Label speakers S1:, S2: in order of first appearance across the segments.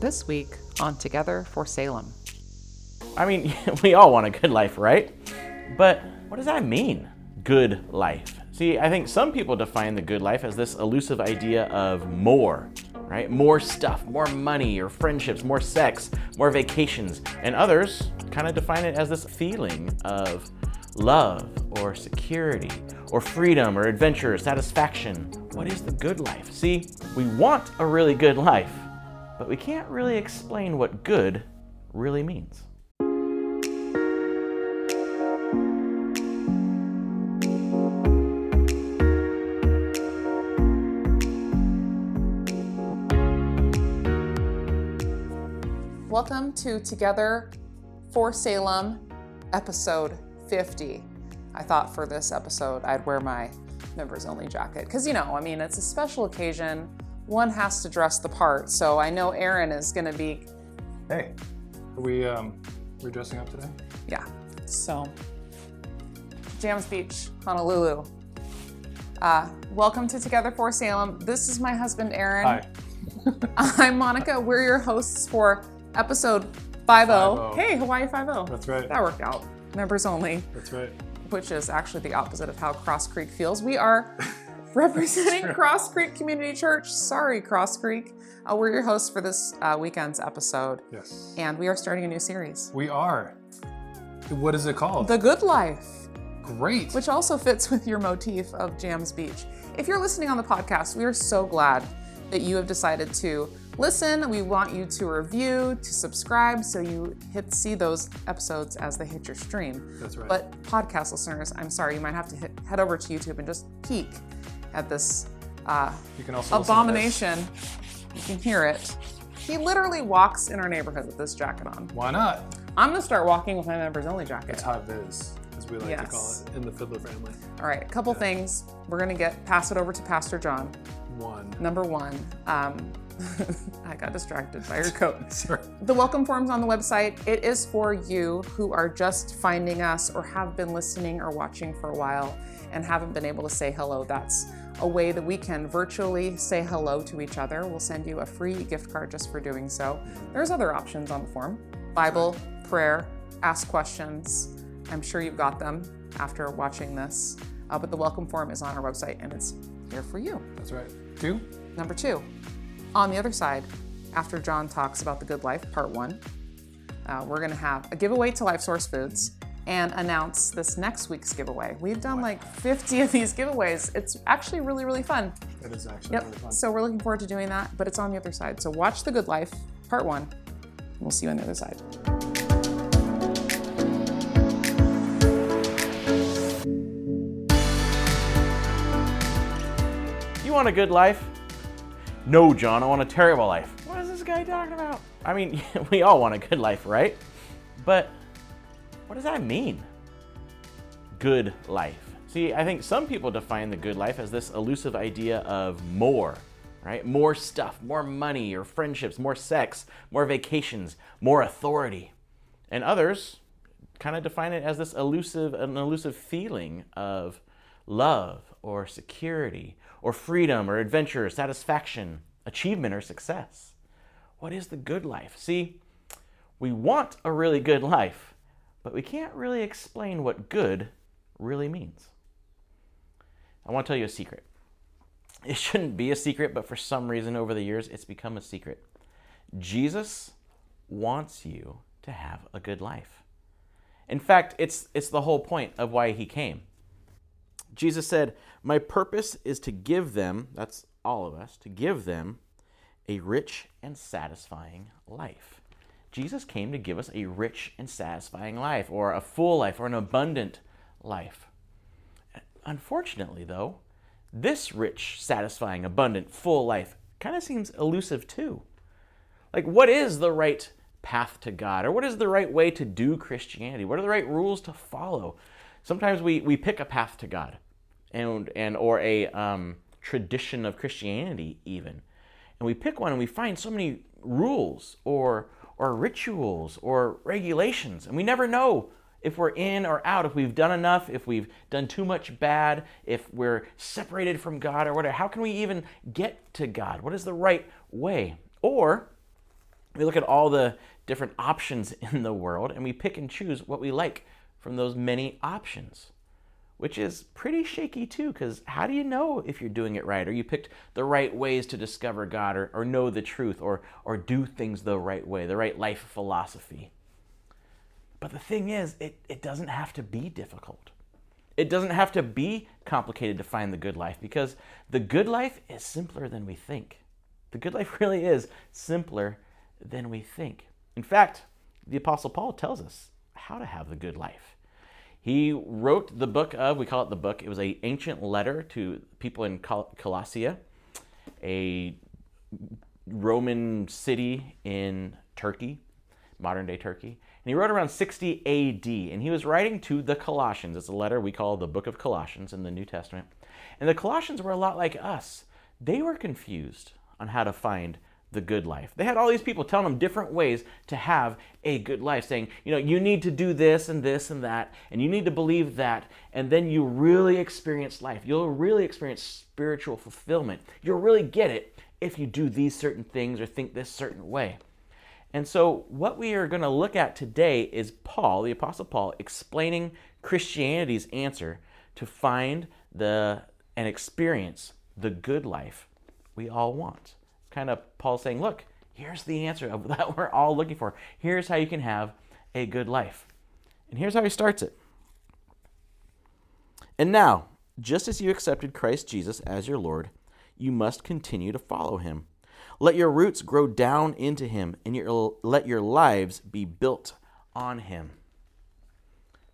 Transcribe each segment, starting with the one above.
S1: This week on Together for Salem.
S2: I mean, we all want a good life, right? But what does that mean? Good life. See, I think some people define the good life as this elusive idea of more, right? More stuff, more money or friendships, more sex, more vacations. And others kind of define it as this feeling of love or security or freedom or adventure or satisfaction. What is the good life? See, we want a really good life, but we can't really explain what good really means.
S1: Welcome to Together for Salem, episode 50. I thought for this episode I'd wear my members only jacket because, you know, I mean, it's a special occasion. One has to dress the part. So I know Aaron is going to be,
S3: Hey, are we um, we dressing up today?
S1: yeah. So, Jams Beach, Honolulu. Uh, welcome to Together for Salem. This is my husband, Aaron.
S3: Hi.
S1: I'm Monica. We're your hosts for episode 50.
S3: 50.
S1: Hey, Hawaii 50.
S3: That's right.
S1: That worked out. Members only,
S3: That's right.
S1: which is actually the opposite of how Cross Creek feels. We are representing. Cross Creek Community Church. Sorry, Cross Creek. Uh, we're your hosts for this uh, weekend's episode,
S3: Yes.
S1: and we are starting a new series,
S3: We are. What is it called?
S1: The Good Life.
S3: Great.
S1: which also fits with your motif of Jams Beach. If you're listening on the podcast, we are so glad that you have decided to listen. We want you to review, to subscribe, so you hit see those episodes as they hit your stream.
S3: That's right.
S1: But podcast listeners, I'm sorry, you might have to hit, head over to YouTube and just peek at this uh,
S3: you can also
S1: abomination. You can hear it. He literally walks in our neighborhood with this jacket on.
S3: Why not?
S1: I'm gonna start walking with my members only jacket.
S3: It's hot viz, as we like to call it in the Fiddler family.
S1: All right, a couple things. We're gonna get pass it over to Pastor John.
S3: One.
S1: Number one, um, I got distracted by your coat.
S3: Sorry.
S1: The welcome forms on the website. It is for you who are just finding us or have been listening or watching for a while and haven't been able to say hello. That's a way that we can virtually say hello to each other. We'll send you a free gift card just for doing so. There's other options on the form Bible, prayer, ask questions. I'm sure you've got them after watching this. Uh, but the welcome form is on our website and it's here for you.
S3: That's right. Two.
S1: Number two, on the other side, after John talks about the good life, part one, uh, we're going to have a giveaway to Life Source Foods and announce this next week's giveaway. We've done like 50 of these giveaways. It's actually really, really fun.
S3: That is actually
S1: Yep.
S3: really fun.
S1: So we're looking forward to doing that, but it's on the other side. So watch The Good Life, part one. We'll see you on the other side.
S2: You want a good life? No, John, I want a terrible life. What is this guy talking about? I mean, we all want a good life, right? But what does that mean? Good life. See, I think some people define the good life as this elusive idea of more, right? More stuff, more money or friendships, more sex, more vacations, more authority. And others kind of define it as this elusive, an elusive feeling of love or security or freedom or adventure, or satisfaction, achievement or success. What is the good life? See, we want a really good life, but we can't really explain what good really means. I want to tell you a secret. It shouldn't be a secret, but for some reason over the years, it's become a secret. Jesus wants you to have a good life. In fact, it's, it's the whole point of why he came. Jesus said, My purpose is to give them, that's all of us, to give them a rich and satisfying life. Jesus came to give us a rich and satisfying life, or a full life, or an abundant life. Unfortunately, though, this rich, satisfying, abundant, full life kind of seems elusive too. Like, what is the right path to God? Or what is the right way to do Christianity? What are the right rules to follow? Sometimes we, we pick a path to God and, and or a um, tradition of Christianity, even. And we pick one and we find so many rules or, or rituals or regulations, and we never know if we're in or out, if we've done enough, if we've done too much bad, if we're separated from God or whatever. How can we even get to God? What is the right way? Or We look at all the different options in the world and we pick and choose what we like from those many options, which is pretty shaky too, because how do you know if you're doing it right or you picked the right ways to discover God or, or know the truth or, or do things the right way, the right life philosophy? But the thing is, it, it doesn't have to be difficult. It doesn't have to be complicated to find the good life because the good life is simpler than we think. The good life really is simpler than we think. In fact, the Apostle Paul tells us how to have the good life. He wrote the book of, we call it the book, it was an ancient letter to people in Colossae, a Roman city in Turkey, modern day Turkey. And he wrote around 60 AD, and he was writing to the Colossians. It's a letter we call the book of Colossians in the New Testament. And the Colossians were a lot like us. They were confused on how to find the good life. They had all these people telling them different ways to have a good life, saying, you know, you need to do this and this and that, and you need to believe that, and then you really experience life. You'll really experience spiritual fulfillment. You'll really get it if you do these certain things or think this certain way. And so, what we are going to look at today is Paul, the Apostle Paul, explaining Christianity's answer to find the and experience the good life we all want kind of Paul saying, look, here's the answer that we're all looking for. Here's how you can have a good life. And here's how he starts it. And now, just as you accepted Christ Jesus as your Lord, you must continue to follow him. Let your roots grow down into him, and your, let your lives be built on him.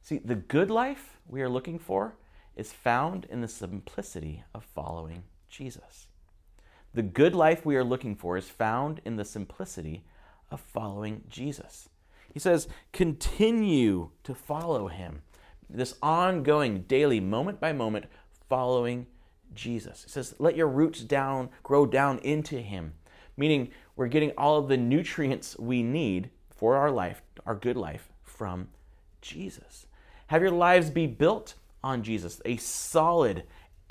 S2: See, the good life we are looking for is found in the simplicity of following Jesus. The good life we are looking for is found in the simplicity of following Jesus. He says, continue to follow him. This ongoing, daily, moment by moment following Jesus. He says, let your roots down, grow down into him, meaning we're getting all of the nutrients we need for our life, our good life, from Jesus. Have your lives be built on Jesus, a solid,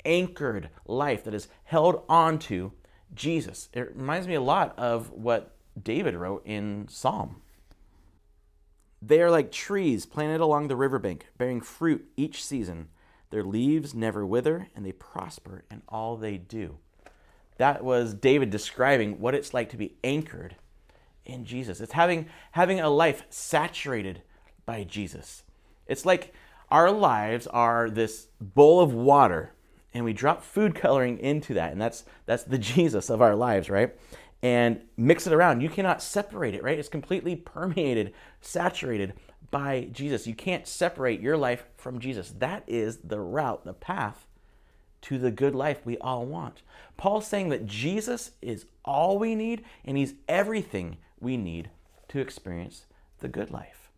S2: anchored life that is held onto Jesus. It reminds me a lot of what David wrote in Psalm. They are like trees planted along the riverbank, bearing fruit each season. Their leaves never wither, and they prosper in all they do. That was David describing what it's like to be anchored in Jesus. It's having, having a life saturated by Jesus. It's like our lives are this bowl of water and we drop food coloring into that and that's that's the jesus of our lives right? And mix it around. You cannot separate it right? It's completely permeated saturated by jesus. You can't separate your life from jesus. That is the route the path to the good life we all want. Paul's saying that jesus is all we need and he's everything we need to experience the good life.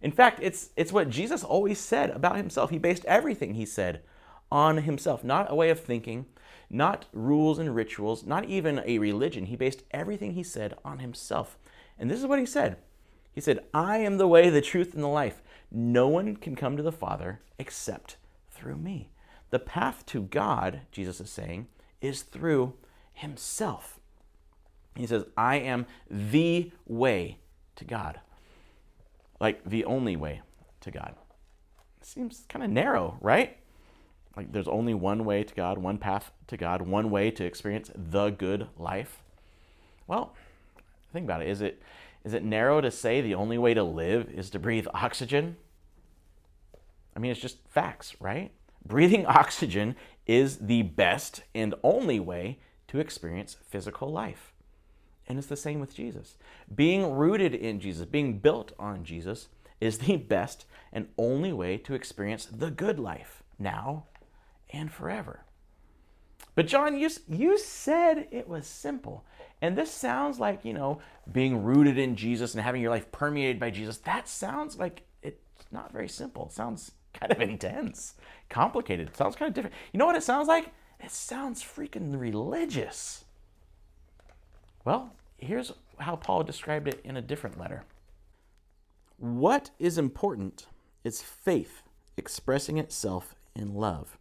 S2: In fact it's it's what jesus always said about himself. He based everything he said on himself, not a way of thinking, not rules and rituals, not even a religion. He based everything he said on himself. And this is what he said He said, I am the way, the truth, and the life. No one can come to the Father except through me. The path to God, Jesus is saying, is through himself. He says, I am the way to God, like the only way to God. Seems kind of narrow, right? Like there's only one way to God, one path to God, one way to experience the good life. Well, think about it. Is it is it narrow to say the only way to live is to breathe oxygen? I mean, it's just facts, right? Breathing oxygen is the best and only way to experience physical life. And it's the same with Jesus. Being rooted in Jesus, being built on Jesus, is the best and only way to experience the good life now and forever. But John, you, you said it was simple. And this sounds like, you know, being rooted in Jesus and having your life permeated by Jesus. That sounds like it's not very simple. It sounds kind of intense, complicated. It sounds kind of different. You know what it sounds like? It sounds freaking religious. Well, here's how Paul described it in a different letter. What is important is faith expressing itself in love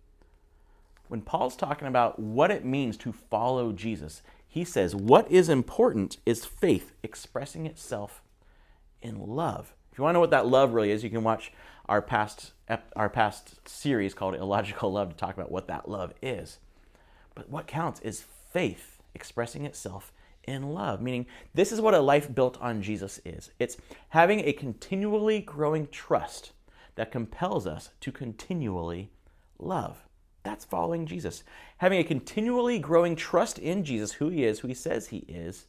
S2: when Paul's talking about what it means to follow Jesus, he says what is important is faith expressing itself in love. If you want to know what that love really is, you can watch our past our past series called Illogical Love to talk about what that love is. But what counts is faith expressing itself in love, meaning this is what a life built on Jesus is. It's having a continually growing trust that compels us to continually love. That's following Jesus. Having a continually growing trust in Jesus, who he is, who he says he is,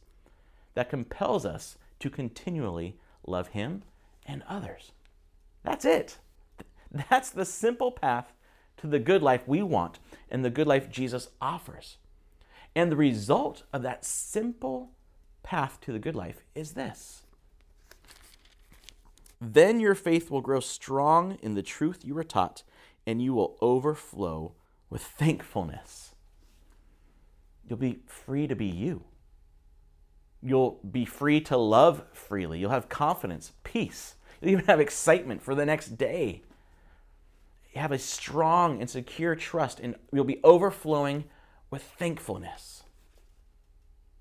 S2: that compels us to continually love him and others. That's it. That's the simple path to the good life we want and the good life Jesus offers. And the result of that simple path to the good life is this. Then your faith will grow strong in the truth you were taught, and you will overflow with thankfulness. You'll be free to be you. You'll be free to love freely. You'll have confidence, peace. You'll even have excitement for the next day. You have a strong and secure trust, and you'll be overflowing with thankfulness.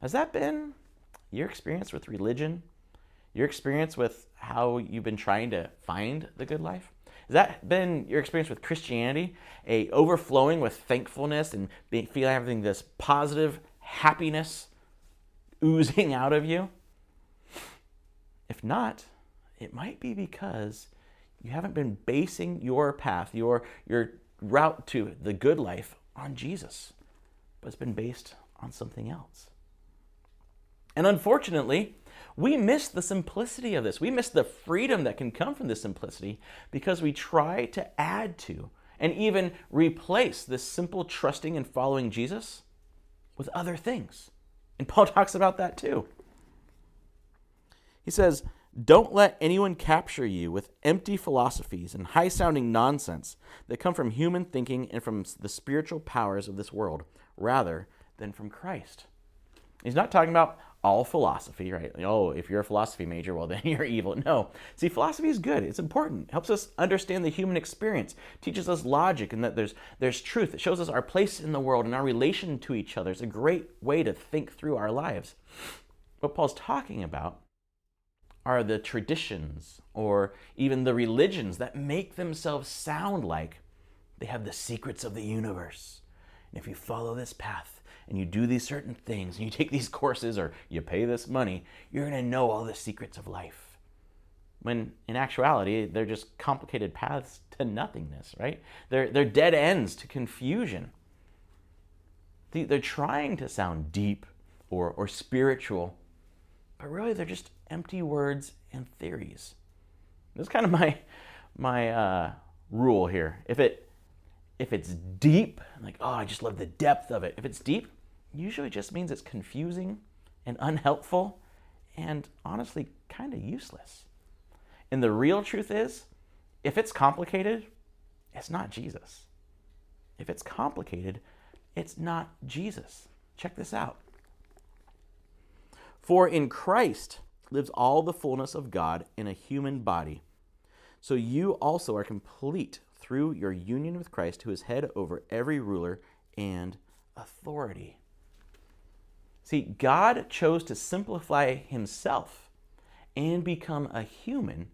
S2: Has that been your experience with religion? Your experience with how you've been trying to find the good life? Has that been your experience with Christianity? A overflowing with thankfulness and being, feeling having this positive happiness oozing out of you? If not, it might be because you haven't been basing your path, your, your route to the good life on Jesus but it's been based on something else. And unfortunately, we miss the simplicity of this. We miss the freedom that can come from this simplicity because we try to add to and even replace this simple trusting and following Jesus with other things. And Paul talks about that too. He says, Don't let anyone capture you with empty philosophies and high sounding nonsense that come from human thinking and from the spiritual powers of this world rather than from Christ. He's not talking about all philosophy, right? Oh, if you're a philosophy major, well, then you're evil. No. See, philosophy is good. It's important. It helps us understand the human experience, teaches us logic and that there's, there's truth. It shows us our place in the world and our relation to each other. It's a great way to think through our lives. What Paul's talking about are the traditions or even the religions that make themselves sound like they have the secrets of the universe and if you follow this path and you do these certain things and you take these courses or you pay this money, you're going to know all the secrets of life. When in actuality, they're just complicated paths to nothingness, right? They're, they're dead ends to confusion. They're trying to sound deep or, or spiritual, but really they're just empty words and theories. This is kind of my, my uh, rule here. If it, if it's deep, like, oh, I just love the depth of it. If it's deep, usually just means it's confusing and unhelpful and honestly kind of useless. And the real truth is, if it's complicated, it's not Jesus. If it's complicated, it's not Jesus. Check this out. For in Christ lives all the fullness of God in a human body. So you also are complete through your union with Christ, who is head over every ruler and authority. See, God chose to simplify himself and become a human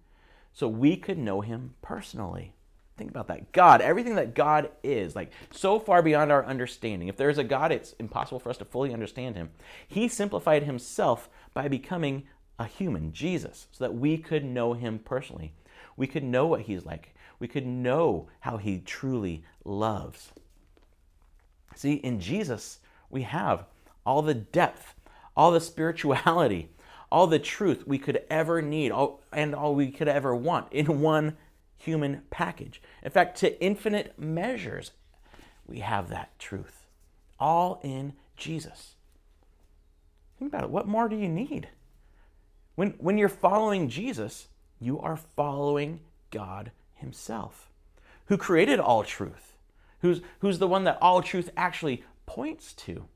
S2: so we could know him personally. Think about that. God, everything that God is, like so far beyond our understanding. If there's a God, it's impossible for us to fully understand him. He simplified himself by becoming a human, Jesus, so that we could know him personally. We could know what he's like we could know how he truly loves. See, in Jesus, we have all the depth, all the spirituality, all the truth we could ever need, all, and all we could ever want in one human package. In fact, to infinite measures, we have that truth, all in Jesus. Think about it. What more do you need? When, when you're following Jesus, you are following God himself, who created all truth, who's, who's the one that all truth actually points to.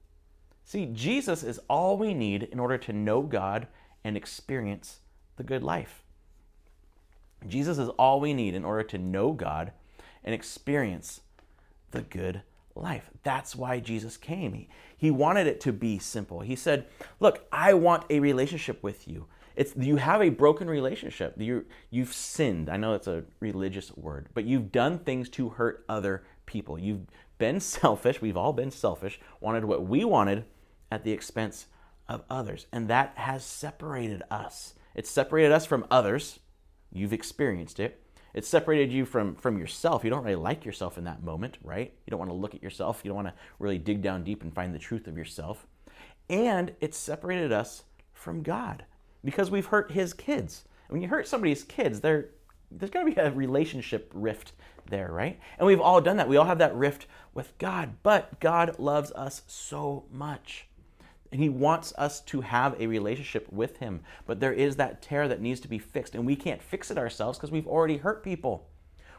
S2: See, Jesus is all we need in order to know God and experience the good life. Jesus is all we need in order to know God and experience the good life. That's why Jesus came. He, he wanted it to be simple. He said, Look, I want a relationship with you. It's, you have a broken relationship. You, you've sinned. I know it's a religious word, but you've done things to hurt other people. You've been selfish. We've all been selfish, wanted what we wanted at the expense of others. And that has separated us. It's separated us from others. You've experienced it. It's separated you from, from yourself. You don't really like yourself in that moment, right? You don't want to look at yourself. You don't want to really dig down deep and find the truth of yourself. And it's separated us from God because we've hurt his kids. When you hurt somebody's kids, there there's going to be a relationship rift there, right? And we've all done that. We all have that rift with God, but God loves us so much. And he wants us to have a relationship with him. But there is that tear that needs to be fixed. And we can't fix it ourselves because we've already hurt people.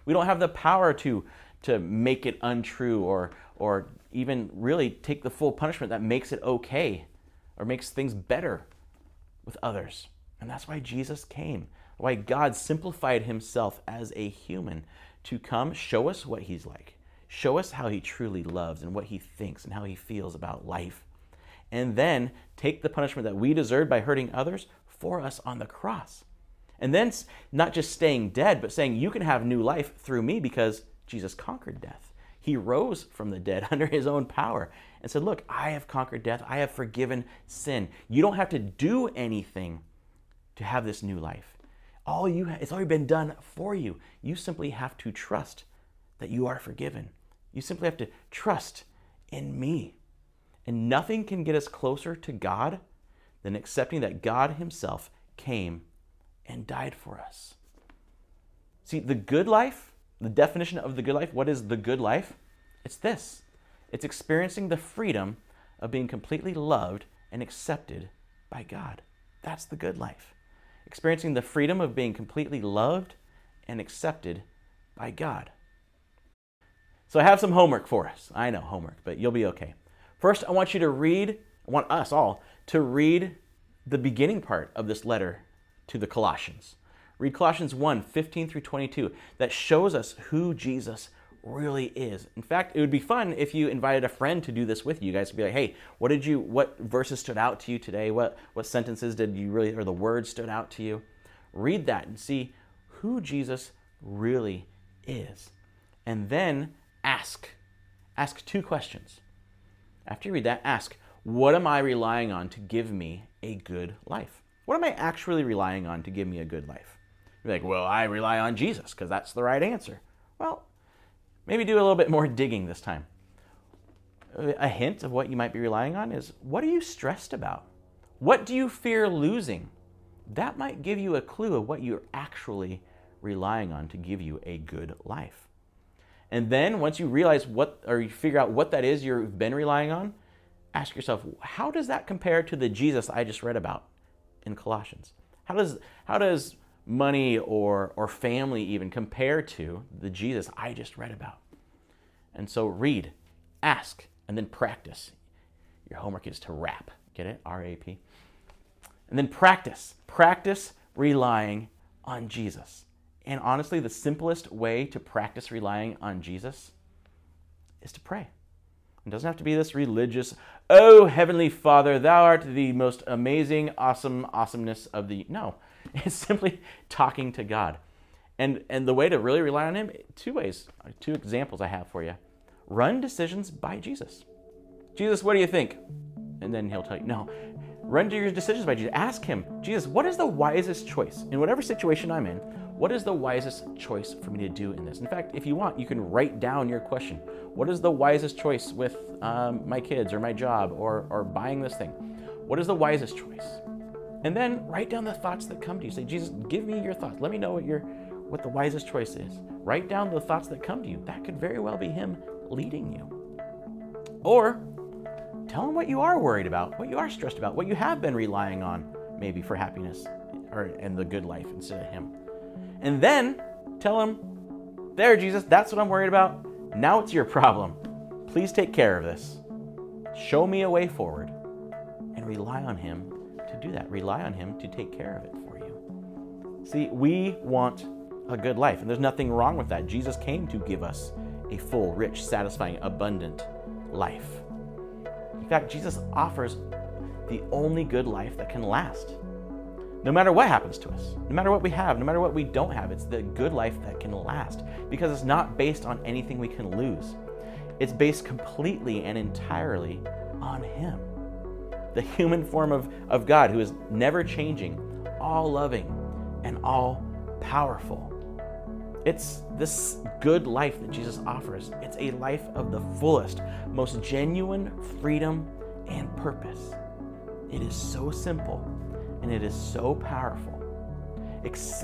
S2: We don't have the power to, to make it untrue or, or even really take the full punishment that makes it okay or makes things better with others. And that's why Jesus came, why God simplified himself as a human to come show us what he's like, show us how he truly loves and what he thinks and how he feels about life and then take the punishment that we deserve by hurting others for us on the cross. And then not just staying dead, but saying, You can have new life through me because Jesus conquered death. He rose from the dead under his own power and said, Look, I have conquered death. I have forgiven sin. You don't have to do anything to have this new life. All you ha- it's already been done for you. You simply have to trust that you are forgiven. You simply have to trust in me. And nothing can get us closer to God than accepting that God Himself came and died for us. See, the good life, the definition of the good life, what is the good life? It's this it's experiencing the freedom of being completely loved and accepted by God. That's the good life. Experiencing the freedom of being completely loved and accepted by God. So I have some homework for us. I know homework, but you'll be okay. First, I want you to read, I want us all to read the beginning part of this letter to the Colossians. Read Colossians 1 15 through 22. That shows us who Jesus really is. In fact, it would be fun if you invited a friend to do this with you. You guys would be like, hey, what did you, what verses stood out to you today? What, what sentences did you really, or the words stood out to you? Read that and see who Jesus really is. And then ask. Ask two questions. After you read that, ask, what am I relying on to give me a good life? What am I actually relying on to give me a good life? You're like, well, I rely on Jesus because that's the right answer. Well, maybe do a little bit more digging this time. A hint of what you might be relying on is what are you stressed about? What do you fear losing? That might give you a clue of what you're actually relying on to give you a good life. And then once you realize what, or you figure out what that is you've been relying on, ask yourself, how does that compare to the Jesus I just read about in Colossians? How does, how does money or, or family even compare to the Jesus I just read about? And so read, ask, and then practice. Your homework is to rap. Get it? R A P. And then practice. Practice relying on Jesus. And honestly, the simplest way to practice relying on Jesus is to pray. It doesn't have to be this religious, oh, Heavenly Father, thou art the most amazing, awesome, awesomeness of the. No, it's simply talking to God. And, and the way to really rely on Him, two ways, two examples I have for you. Run decisions by Jesus. Jesus, what do you think? And then He'll tell you, no. Run to your decisions by Jesus. Ask Him, Jesus, what is the wisest choice? In whatever situation I'm in, what is the wisest choice for me to do in this? In fact, if you want, you can write down your question. What is the wisest choice with um, my kids or my job or, or buying this thing? What is the wisest choice? And then write down the thoughts that come to you. Say, Jesus, give me your thoughts. Let me know what your what the wisest choice is. Write down the thoughts that come to you. That could very well be him leading you. Or tell him what you are worried about, what you are stressed about, what you have been relying on maybe for happiness or and the good life instead of him. And then tell him, There, Jesus, that's what I'm worried about. Now it's your problem. Please take care of this. Show me a way forward. And rely on him to do that. Rely on him to take care of it for you. See, we want a good life, and there's nothing wrong with that. Jesus came to give us a full, rich, satisfying, abundant life. In fact, Jesus offers the only good life that can last. No matter what happens to us, no matter what we have, no matter what we don't have, it's the good life that can last because it's not based on anything we can lose. It's based completely and entirely on Him, the human form of, of God who is never changing, all loving, and all powerful. It's this good life that Jesus offers. It's a life of the fullest, most genuine freedom and purpose. It is so simple and it is so powerful.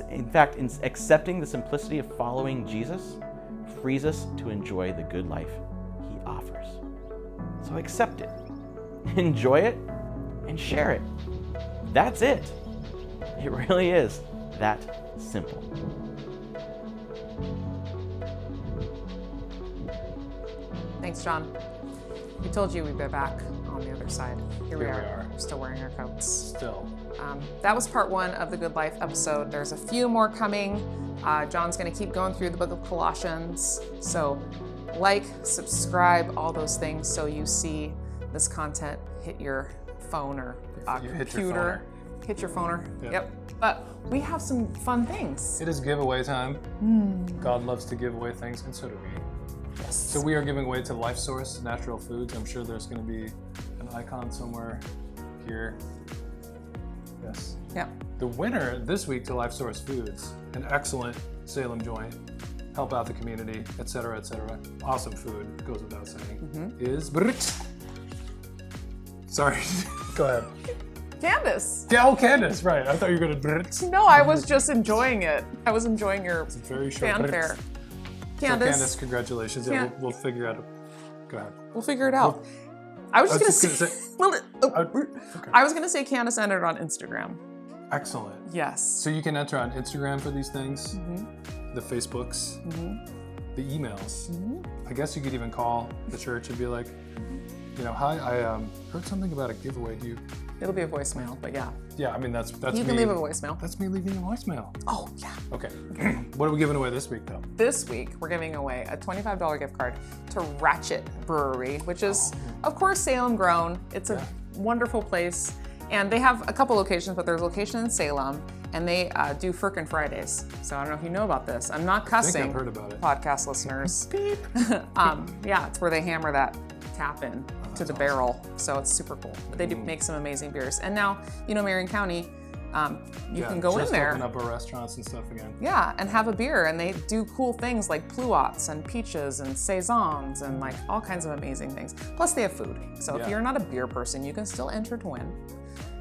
S2: In fact, in accepting the simplicity of following Jesus frees us to enjoy the good life he offers. So accept it, enjoy it, and share it. That's it. It really is that simple.
S1: Thanks, John. We told you we'd be back on the other side. Here,
S3: Here we are.
S1: We're still wearing our coats.
S3: Still.
S1: Um, that was part one of the Good Life episode. There's a few more coming. Uh, John's going to keep going through the book of Colossians. So, like, subscribe, all those things so you see this content hit your phone or uh,
S3: You hit your
S1: computer. hit your phoner.
S3: Yep.
S1: Yep. But we have some fun things.
S3: It is giveaway time.
S1: Hmm.
S3: God loves to give away things, and so do we.
S1: Yes.
S3: So we are giving away to Life Source Natural Foods. I'm sure there's going to be an icon somewhere here. Yes.
S1: Yep.
S3: The winner this week to Life Source Foods, an excellent Salem joint, help out the community, etc., etc. Awesome food, goes without saying,
S1: Mm-hmm.
S3: is. Sorry. Go ahead.
S1: Candace.
S3: Yeah, oh, Candace, right. I thought you were going to.
S1: No, I was just enjoying it. I was enjoying your
S3: Very short.
S1: fanfare.
S3: So
S1: Candace,
S3: Candace, congratulations. Yeah, we'll, we'll figure out. Go ahead.
S1: we'll figure it out. I was
S3: I
S1: just
S3: was
S1: gonna
S3: just
S1: say.
S3: gonna
S1: oh,
S3: Uh, okay.
S1: I was gonna say Candace entered on Instagram.
S3: Excellent.
S1: Yes.
S3: So you can enter on Instagram for these things,
S1: Mm-hmm.
S3: the Facebooks, the emails. I guess you could even call the church and be like, you know, hi, I um, heard something about a giveaway. Do you?
S1: It'll be a voicemail, but yeah,
S3: Yeah, I mean that's that's
S1: you
S3: me.
S1: can leave a voicemail.
S3: That's me leaving a voicemail.
S1: Oh yeah.
S3: Okay. what are we giving away this week though?
S1: This week we're giving away a $25 gift card to Ratchet Brewery, which is oh. of course Salem grown. It's a
S3: Yeah.
S1: wonderful place, and they have a couple locations, but there's a location in Salem, and they uh, do Firkin Fridays. So I don't know if you know about this. I'm not
S3: I think
S1: cussing.
S3: I've heard about it.
S1: podcast listeners. um, yeah, it's where they hammer that tap in to the barrel. So it's super cool. But they do make some amazing beers. And now, you know, Marion County, um, you
S3: Yeah,
S1: can go in there.
S3: Open up our restaurants and stuff again.
S1: Yeah, and have a beer, and they do cool things like pluots and peaches and saisons and like all kinds of amazing things. Plus, they have food. So if you're not a beer person, you can still enter to win.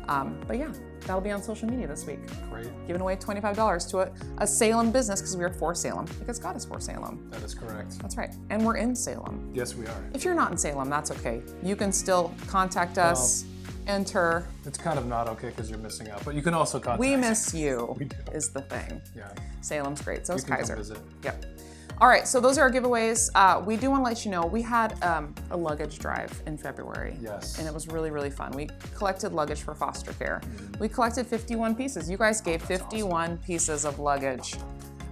S1: Um, but yeah, that'll be on social media this week.
S3: Great.
S1: Giving away $25 to a, a Salem business because we are for Salem, because God is for Salem.
S3: That is correct.
S1: That's right. And we're in Salem.
S3: Yes, we are.
S1: If you're not in Salem, that's okay. You can still contact us, enter.
S3: It's kind of not okay because you're missing out, but you can also contact.
S1: We miss you,
S3: We do.
S1: is the thing.
S3: Yeah.
S1: Salem's great. So
S3: You
S1: is
S3: can come
S1: Keizer.
S3: visit.
S1: Yep. All right, so those are our giveaways. Uh, we do want to let you know we had um, a luggage drive in February.
S3: Yes.
S1: And it was really, really fun. We collected luggage for foster care.
S3: Mm-hmm.
S1: We collected 51 pieces. You guys gave 51 pieces of luggage,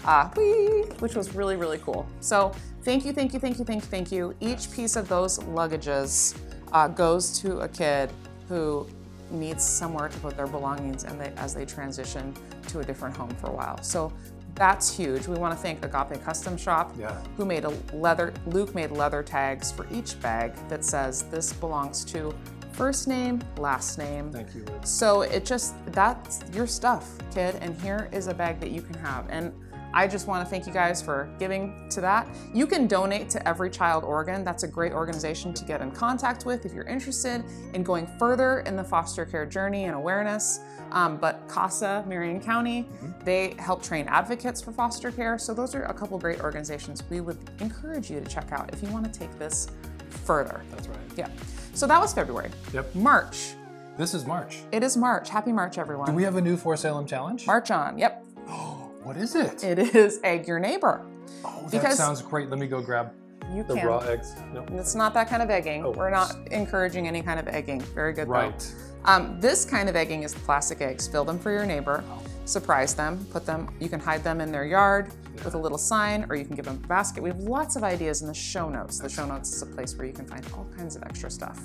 S1: uh, whee, which was really, really cool. So thank you, thank you, thank you, thank you, thank you. Each piece of those luggages uh, goes to a kid who needs somewhere to put their belongings and they, as they transition to a different home for a while. So that's huge. We want to thank Agape Custom Shop,
S3: Yeah.
S1: who made a leather. Luke made leather tags for each bag that says this belongs to first name, last name.
S3: Thank you, Luke.
S1: So it just that's your stuff, kid, and here is a bag that you can have. And I just want to thank you guys for giving to that. You can donate to Every Child Oregon. That's a great organization to get in contact with if you're interested in going further in the foster care journey and awareness. Um, but CASA, Marion County, they help train advocates for foster care. So those are a couple great organizations we would encourage you to check out if you want to take this further.
S3: That's right.
S1: Yeah. So that was February.
S3: Yep.
S1: March.
S3: This is March.
S1: It is March. Happy March, everyone.
S3: Do we have a new For Salem challenge?
S1: March on. Yep.
S3: What is it?
S1: It is egg your neighbor.
S3: oh, that
S1: because-
S3: sounds great. Let me go grab
S1: You
S3: the
S1: can.
S3: raw eggs. No.
S1: It's not that kind of egging.
S3: Oh.
S1: We're not encouraging any kind of egging. Very good
S3: Right.
S1: Um, this kind of egging is the plastic eggs. Fill them for your neighbor, surprise them, put them, you can hide them in their yard with a little sign, or you can give them a basket. We have lots of ideas in the show notes. The show notes is a place where you can find all kinds of extra stuff.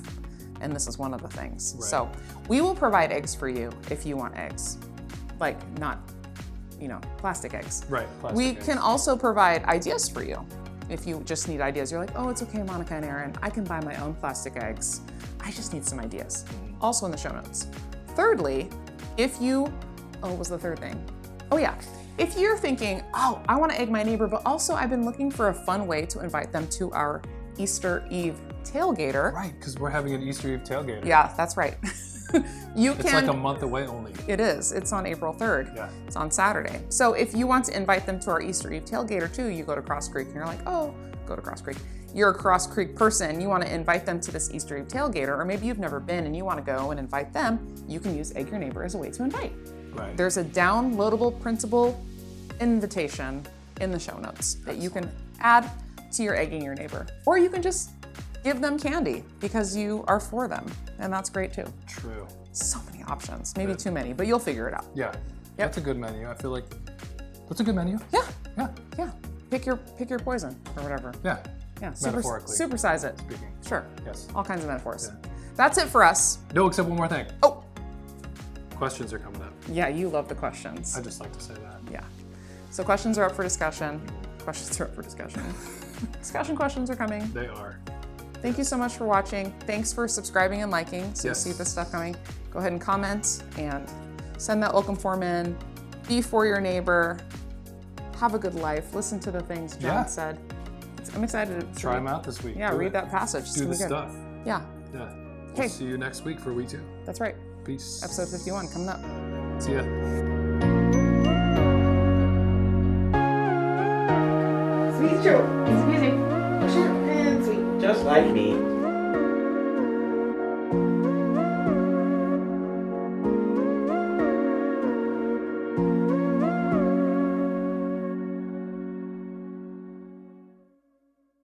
S1: And this is one of the things. So we will provide eggs for you if you want eggs. Like not, you know, plastic eggs.
S3: Right. plastic
S1: We
S3: eggs.
S1: can also provide ideas for you. If you just need ideas, you're like, oh, it's okay, Monica and Aaron, I can buy my own plastic eggs. I just need some ideas. Mm-hmm. Also in the show notes. Thirdly, if you, oh, what was the third thing? Oh, yeah. If you're thinking, oh, I want to egg my neighbor, but also I've been looking for a fun way to invite them to our Easter Eve tailgater.
S3: Right, because we're having an Easter Eve tailgate.
S1: Yeah, that's right. you
S3: It's
S1: can.
S3: like a month away only.
S1: It is. It's on April 3rd.
S3: Yeah.
S1: It's on Saturday. So if you want to invite them to our Easter Eve tailgater too, you go to Cross Creek and you're like, oh, go to Cross Creek. You're a Cross Creek person, you want to invite them to this Easter Eve tailgater, or maybe you've never been and you want to go and invite them, you can use Egg Your Neighbor as a way to invite.
S3: Right.
S1: There's a downloadable printable invitation in the show notes that you can add to your Egging Your Neighbor. Or you can just give them candy because you are for them, and that's great too.
S3: True.
S1: So many options, maybe too many, but you'll figure it out.
S3: Yeah. That's a good menu. I feel like that's a good menu.
S1: Yeah,
S3: Yeah.
S1: yeah. Pick your pick your poison or whatever.
S3: Yeah.
S1: Yeah, super,
S3: Metaphorically
S1: supersize it.
S3: Speaking.
S1: Sure.
S3: Yes.
S1: All kinds of metaphors.
S3: Yeah.
S1: That's it for us.
S3: No, except one more thing.
S1: Oh,
S3: Questions are coming up.
S1: yeah, you love the questions.
S3: I just like to say that.
S1: Yeah. So questions are up for discussion. Questions are up for discussion. discussion questions are coming.
S3: They are.
S1: Thank you so much for watching. Thanks for subscribing and liking so
S3: Yes.
S1: you see this stuff coming. Go ahead and comment and send that welcome form in. Be for your neighbor. Have a good life. Listen to the things John
S3: Yeah.
S1: said. I'm excited to
S3: Try them out this week.
S1: Yeah,
S3: Do
S1: read
S3: it.
S1: that passage. It's
S3: Do the
S1: good.
S3: stuff.
S1: Yeah,
S3: Yeah.
S1: Okay.
S3: We'll see you next week for week two.
S1: that's right.
S3: Peace.
S1: Episode 51 coming up.
S3: See ya.
S4: Sweet joke. It's music. Short and sweet.
S2: Just like me.